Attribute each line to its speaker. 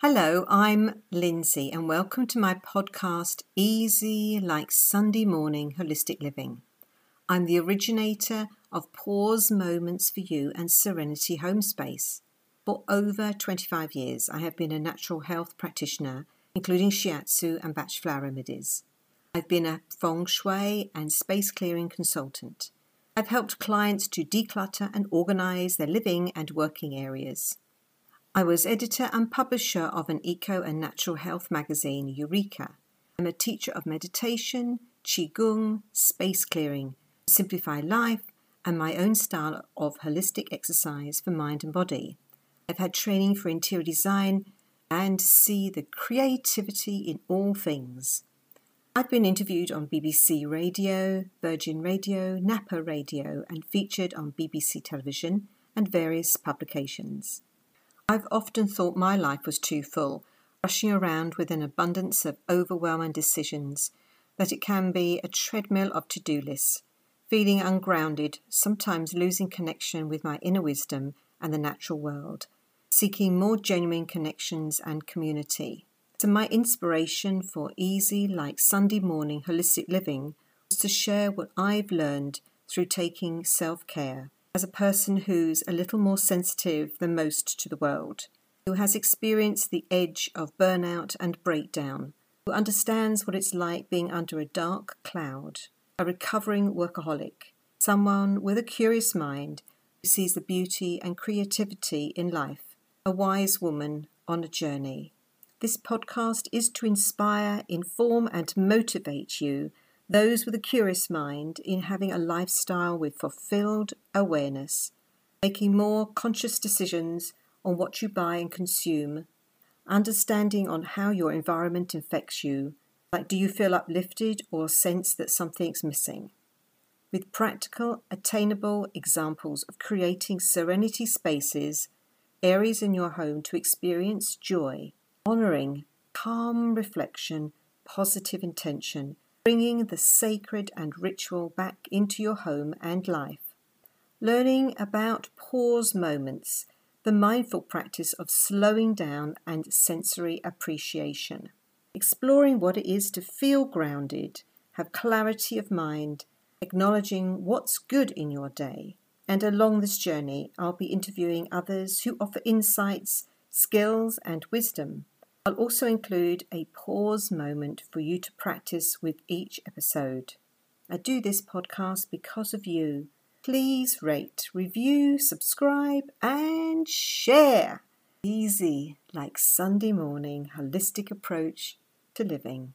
Speaker 1: Hello, I'm Lindsay, and welcome to my podcast, Easy Like Sunday Morning Holistic Living. I'm the originator of Pause Moments for You and Serenity Home Space. For over 25 years, I have been a natural health practitioner, including shiatsu and Bach flower remedies. I've been a feng shui and space clearing consultant. I've helped clients to declutter and organize their living and working areas. I was editor and publisher of an eco and natural health magazine, Eureka. I'm a teacher of meditation, qigong, space clearing, simplify life, and my own style of holistic exercise for mind and body. I've had training for interior design and see the creativity in all things. I've been interviewed on BBC Radio, Virgin Radio, Napa Radio, and featured on BBC television and various publications. I've often thought my life was too full, rushing around with an abundance of overwhelming decisions, that it can be a treadmill of to do lists, feeling ungrounded, sometimes losing connection with my inner wisdom and the natural world, seeking more genuine connections and community. So, my inspiration for easy, like Sunday morning holistic living was to share what I've learned through taking self care as a person who's a little more sensitive than most to the world, who has experienced the edge of burnout and breakdown, who understands what it's like being under a dark cloud, a recovering workaholic, someone with a curious mind who sees the beauty and creativity in life, a wise woman on a journey. This podcast is to inspire, inform, and motivate you those with a curious mind in having a lifestyle with fulfilled awareness, making more conscious decisions on what you buy and consume, understanding on how your environment affects you, like do you feel uplifted or sense that something's missing? With practical, attainable examples of creating serenity spaces, areas in your home to experience joy, honouring, calm reflection, positive intention, bringing the sacred and ritual back into your home and life. Learning about pause moments, the mindful practice of slowing down and sensory appreciation. Exploring what it is to feel grounded, have clarity of mind, acknowledging what's good in your day. And along this journey, I'll be interviewing others who offer insights, skills, and wisdom I'll also include a pause moment for you to practice with each episode. I do this podcast because of you. Please rate, review, subscribe, and share. Easy, like Sunday morning, holistic approach to living.